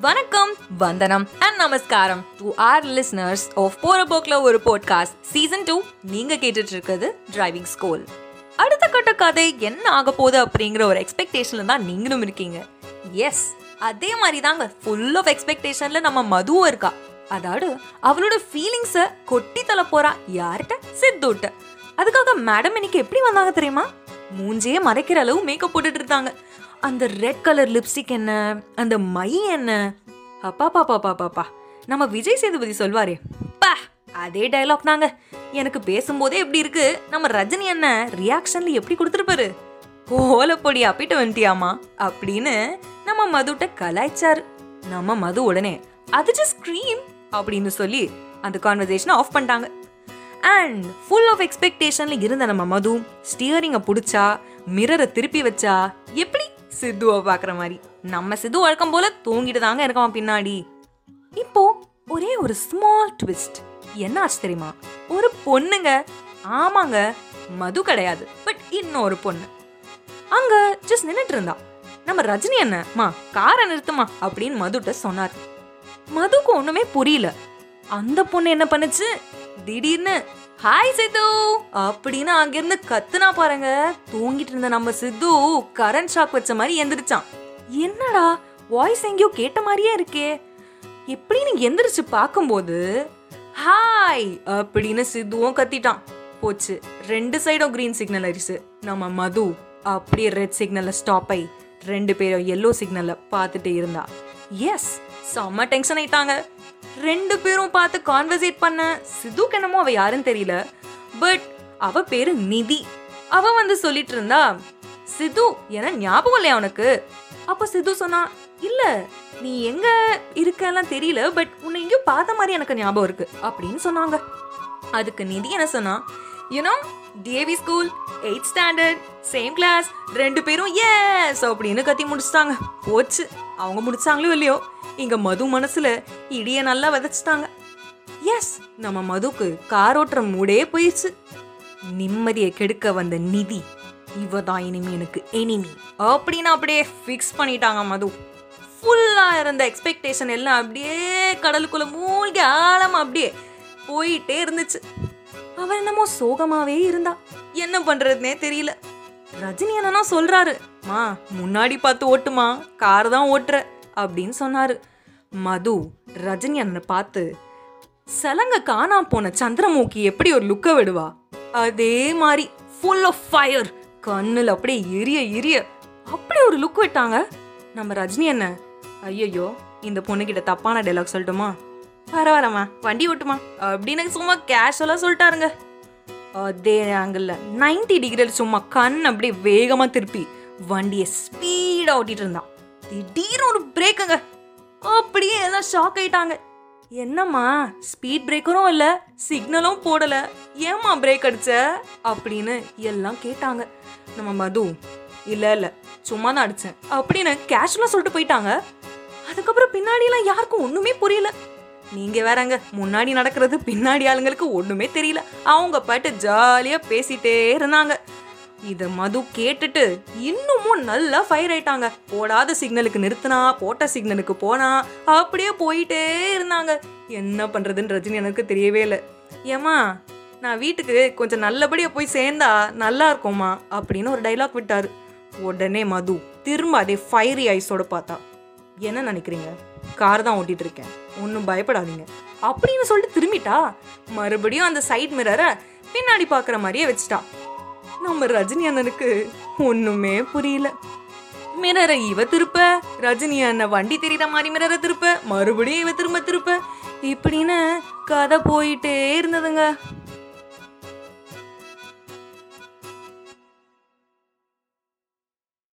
வணக்கம் வந்தனம் அண்ட் நமஸ்காரம் டு ஆர் லிஸ்னர்ஸ் ஆஃப் போற போக்ல ஒரு போட்காஸ்ட் சீசன் டூ நீங்க கேட்டுட்டு இருக்கிறது டிரைவிங் ஸ்கூல் அடுத்த கட்ட கதை என்ன ஆக போகுது அப்படிங்கிற ஒரு எக்ஸ்பெக்டேஷன்ல தான் நீங்களும் இருக்கீங்க. எஸ் அதே மாதிரி தாங்க ஃபுல் ஆஃப் எக்ஸ்பெக்டேஷன்ல நம்ம மதுவும் இருக்கா. அதாவது அவளோட ஃபீலிங்ஸை கொட்டி தள்ள போறா யார்கிட்ட? சித்துட்ட. அதுக்காக மேடம் இன்னைக்கு எப்படி வந்தாங்க தெரியுமா? மூஞ்சே மறைக்கிற அளவு மேக்கப் போட்டுட்டு இருந்தாங்க. அந்த ரெட் கலர் லிப்ஸ்டிக் என்ன? அந்த மை என்ன? அப்பா பாப்பா பாப்பாப்பா நம்ம விஜய் சேதுபதி சொல்வாரே பா அதே டயலாக் தாங்க. எனக்கு பேசும்போதே எப்படி இருக்கு? நம்ம ரஜினி என்ன ரியாக்ஷன்ல எப்படி கொடுத்துருப்பாரு? ஓலப்பொடி அப்பிட்டு வந்துட்டியாமா? அப்படின்னு நம்ம மதுட்ட கலாய்ச்சாரு. நம்ம மது உடனே அது ஜஸ்ட் ஸ்க்ரீம் அப்படின்னு சொல்லி அந்த கான்வர்சேஷனை ஆஃப் பண்ணிட்டாங்க. அண்ட் ஃபுல் ஆஃப் எக்ஸ்பெக்டேஷன்ல இருந்த நம்ம மது ஸ்டியரிங்கை பிடிச்சா மிரரை திருப்பி வச்சா எப்படி சித்துவை பார்க்குற மாதிரி. நம்ம சித்து வழக்கம் போல தூங்கிட்டு தாங்க இருக்கான் பின்னாடி. இப்போ ஒரே ஒரு ஸ்மால் ட்விஸ்ட் என்ன ஆச்சு தெரியுமா? ஒரு பொண்ணுங்க ஆமாங்க மது கிடையாது பட் இன்னொரு பொண்ணு. அங்க ஜஸ்ட் நின்னுட்டு இருந்தா. நம்ம ரஜினி என்ன மா காரை நிறுத்துமா? அப்படின்னு மதுட்ட சொன்னார். மதுக்கு ஒண்ணுமே புரியல. அந்த பொண்ணு என்ன பண்ணுச்சு? திடீர்னு ஹாய் சித்து. அப்படின்னு அங்கிருந்து கத்துனா பாருங்க. தூங்கிட்டு இருந்த நம்ம சித்து கரண்ட் ஷாக் வச்ச மாதிரி எந்திரிச்சான். என்னடா வாய்ஸ் எங்கேயோ கேட்ட மாதிரியே இருக்கே. எப்படின்னு எந்திரிச்சு பார்க்கும்போது ஹாய் அப்படின்னு சித்துவும் கத்திட்டான். போச்சு. ரெண்டு சைடும் கிரீன் சிக்னல் அரிசு நம்ம மது அப்படியே ரெட் சிக்னலை ஸ்டாப் ஆகி ரெண்டு பேரும் எல்லோ சிக்னலை பார்த்துட்டு இருந்தா. எஸ் செம்ம டென்ஷன் ஆயிட்டாங்க. ரெண்டு பேரும் பார்த்து கான்வர்சேட் பண்ண சிது என்னமோ அவ யாருன்னு தெரியல. பட் அவ பேரு நிதி. அவ வந்து சொல்லிட்டு இருந்தா சிது என ஞாபகம் இல்லையா உனக்கு? அப்ப சிது சொன்னா இல்ல நீ எங்க இருக்கெல்லாம் தெரியல பட் உன்னை எங்கேயும் பார்த்த மாதிரி எனக்கு ஞாபகம் இருக்கு அப்படின்னு சொன்னாங்க. அதுக்கு நிதி என்ன சொன்னா you know DAV school eight standard same class ரெண்டு பேரும் எஸ் அப்படின்னு கத்தி முடிச்சிட்டாங்க. போச்சு. அவங்க முடிச்சாங்களோ இல்லையோ? இங்க மது மனசுல இடிய நல்லா விதைச்சிட்டாங்க. எஸ் நம்ம மதுக்கு கார் ஓட்டுற மூடே போயிடுச்சு. நிம்மதியை கெடுக்க வந்த நிதி இவ தான் இனிமே எனக்கு எனிமி அப்படின்னு அப்படியே ஃபிக்ஸ் பண்ணிட்டாங்க மது. ஃபுல்லாக இருந்த எக்ஸ்பெக்டேஷன் எல்லாம் அப்படியே கடலுக்குள்ள மூழ்கி ஆழமாக அப்படியே போயிட்டே இருந்துச்சு. அவர் என்னமோ சோகமாவே இருந்தா. என்ன பண்றதுனே தெரியல. ரஜினி என்னன்னா சொல்றாரு மா முன்னாடி பார்த்து ஓட்டுமா கார் தான் ஓட்டுற அப்படின்னு சொன்னாரு. மது ரஜினி அண்ணனை பார்த்து சலங்க காணாம போன சந்திரமுகி எப்படி ஒரு லுக்க விடுவா? அதே மாதிரி ஃபுல் ஆஃப் ஃபயர் கண்ணில் அப்படியே எரிய எரிய. அப்படி ஒரு லுக் விட்டாங்க? நம்ம ரஜினி என்ன ஐயோ இந்த பொண்ணுகிட்ட தப்பான டைலாக் சொல்லட்டுமா? பரவாயில்லம்மா வண்டி ஓட்டுமா? அப்படின்னு சும்மா கேஷுவலாக சொல்லிட்டாருங்க. அதே ஆங்கிளில் நைன்டி டிகிரியில் சும்மா கண் அப்படியே வேகமாக திருப்பி வண்டியை ஸ்பீடாக ஓட்டிகிட்டு இருந்தான். திடீர்னு ஒரு பிரேக்குங்க அப்படியே எல்லாம் ஷாக் ஆயிட்டாங்க. என்னம்மா ஸ்பீட் பிரேக்கரும் இல்லை சிக்னலும் போடலை. ஏம்மா பிரேக் அடிச்ச? அப்படின்னு எல்லாம் கேட்டாங்க. நம்ம மது இல்லை இல்லை சும்மா தான் அடித்தேன் அப்படின்னு கேஷுவலாக சொல்லிட்டு போயிட்டாங்க. அதுக்கப்புறம் பின்னாடியெல்லாம் யாருக்கும் ஒன்றுமே புரியல. நீங்கள் வேறங்க முன்னாடி நடக்கிறது பின்னாடி ஆளுங்களுக்கு ஒன்றுமே தெரியல. அவங்க பாட்டு ஜாலியாக பேசிட்டே இருந்தாங்க. இதை மது கேட்டுட்டு இன்னமும் நல்லா ஃபயர் ஆயிட்டாங்க. போடாத சிக்னலுக்கு நிறுத்தினா போட்ட சிக்னலுக்கு போனா அப்படியே போயிட்டே இருந்தாங்க. என்ன பண்றதுன்னு ரஜினி எனக்கு தெரியவே இல்லை. ஏமா நான் வீட்டுக்கு கொஞ்சம் நல்லபடியாக போய் சேர்ந்தா நல்லா இருக்குமா அப்படின்னு ஒரு டைலாக் விட்டார். உடனே மது திரும்ப அதே ஃபயரி ஐஸோட பார்த்தா. என்ன நினைக்கிறீங்க? கார் தான் ஓட்டிட்டு இருக்கேன். ஒன்றும் பயப்படாதீங்க. அப்படின்னு சொல்லிட்டு திரும்பிட்டா. மறுபடியும் அந்த சைட் மிரரை பின்னாடி பார்க்குற மாதிரியே வச்சுட்டா. நம்ம ரஜினி அண்ணனுக்கு ஒண்ணுமே புரியல. மிரரை இவ திருப்ப ரஜினி அண்ணன் வண்டி தெரியுற மாதிரி மிரரை திருப்ப மறுபடியும் இவ திரும்ப திருப்ப. இப்படின்னு கதை போயிட்டே இருந்ததுங்க.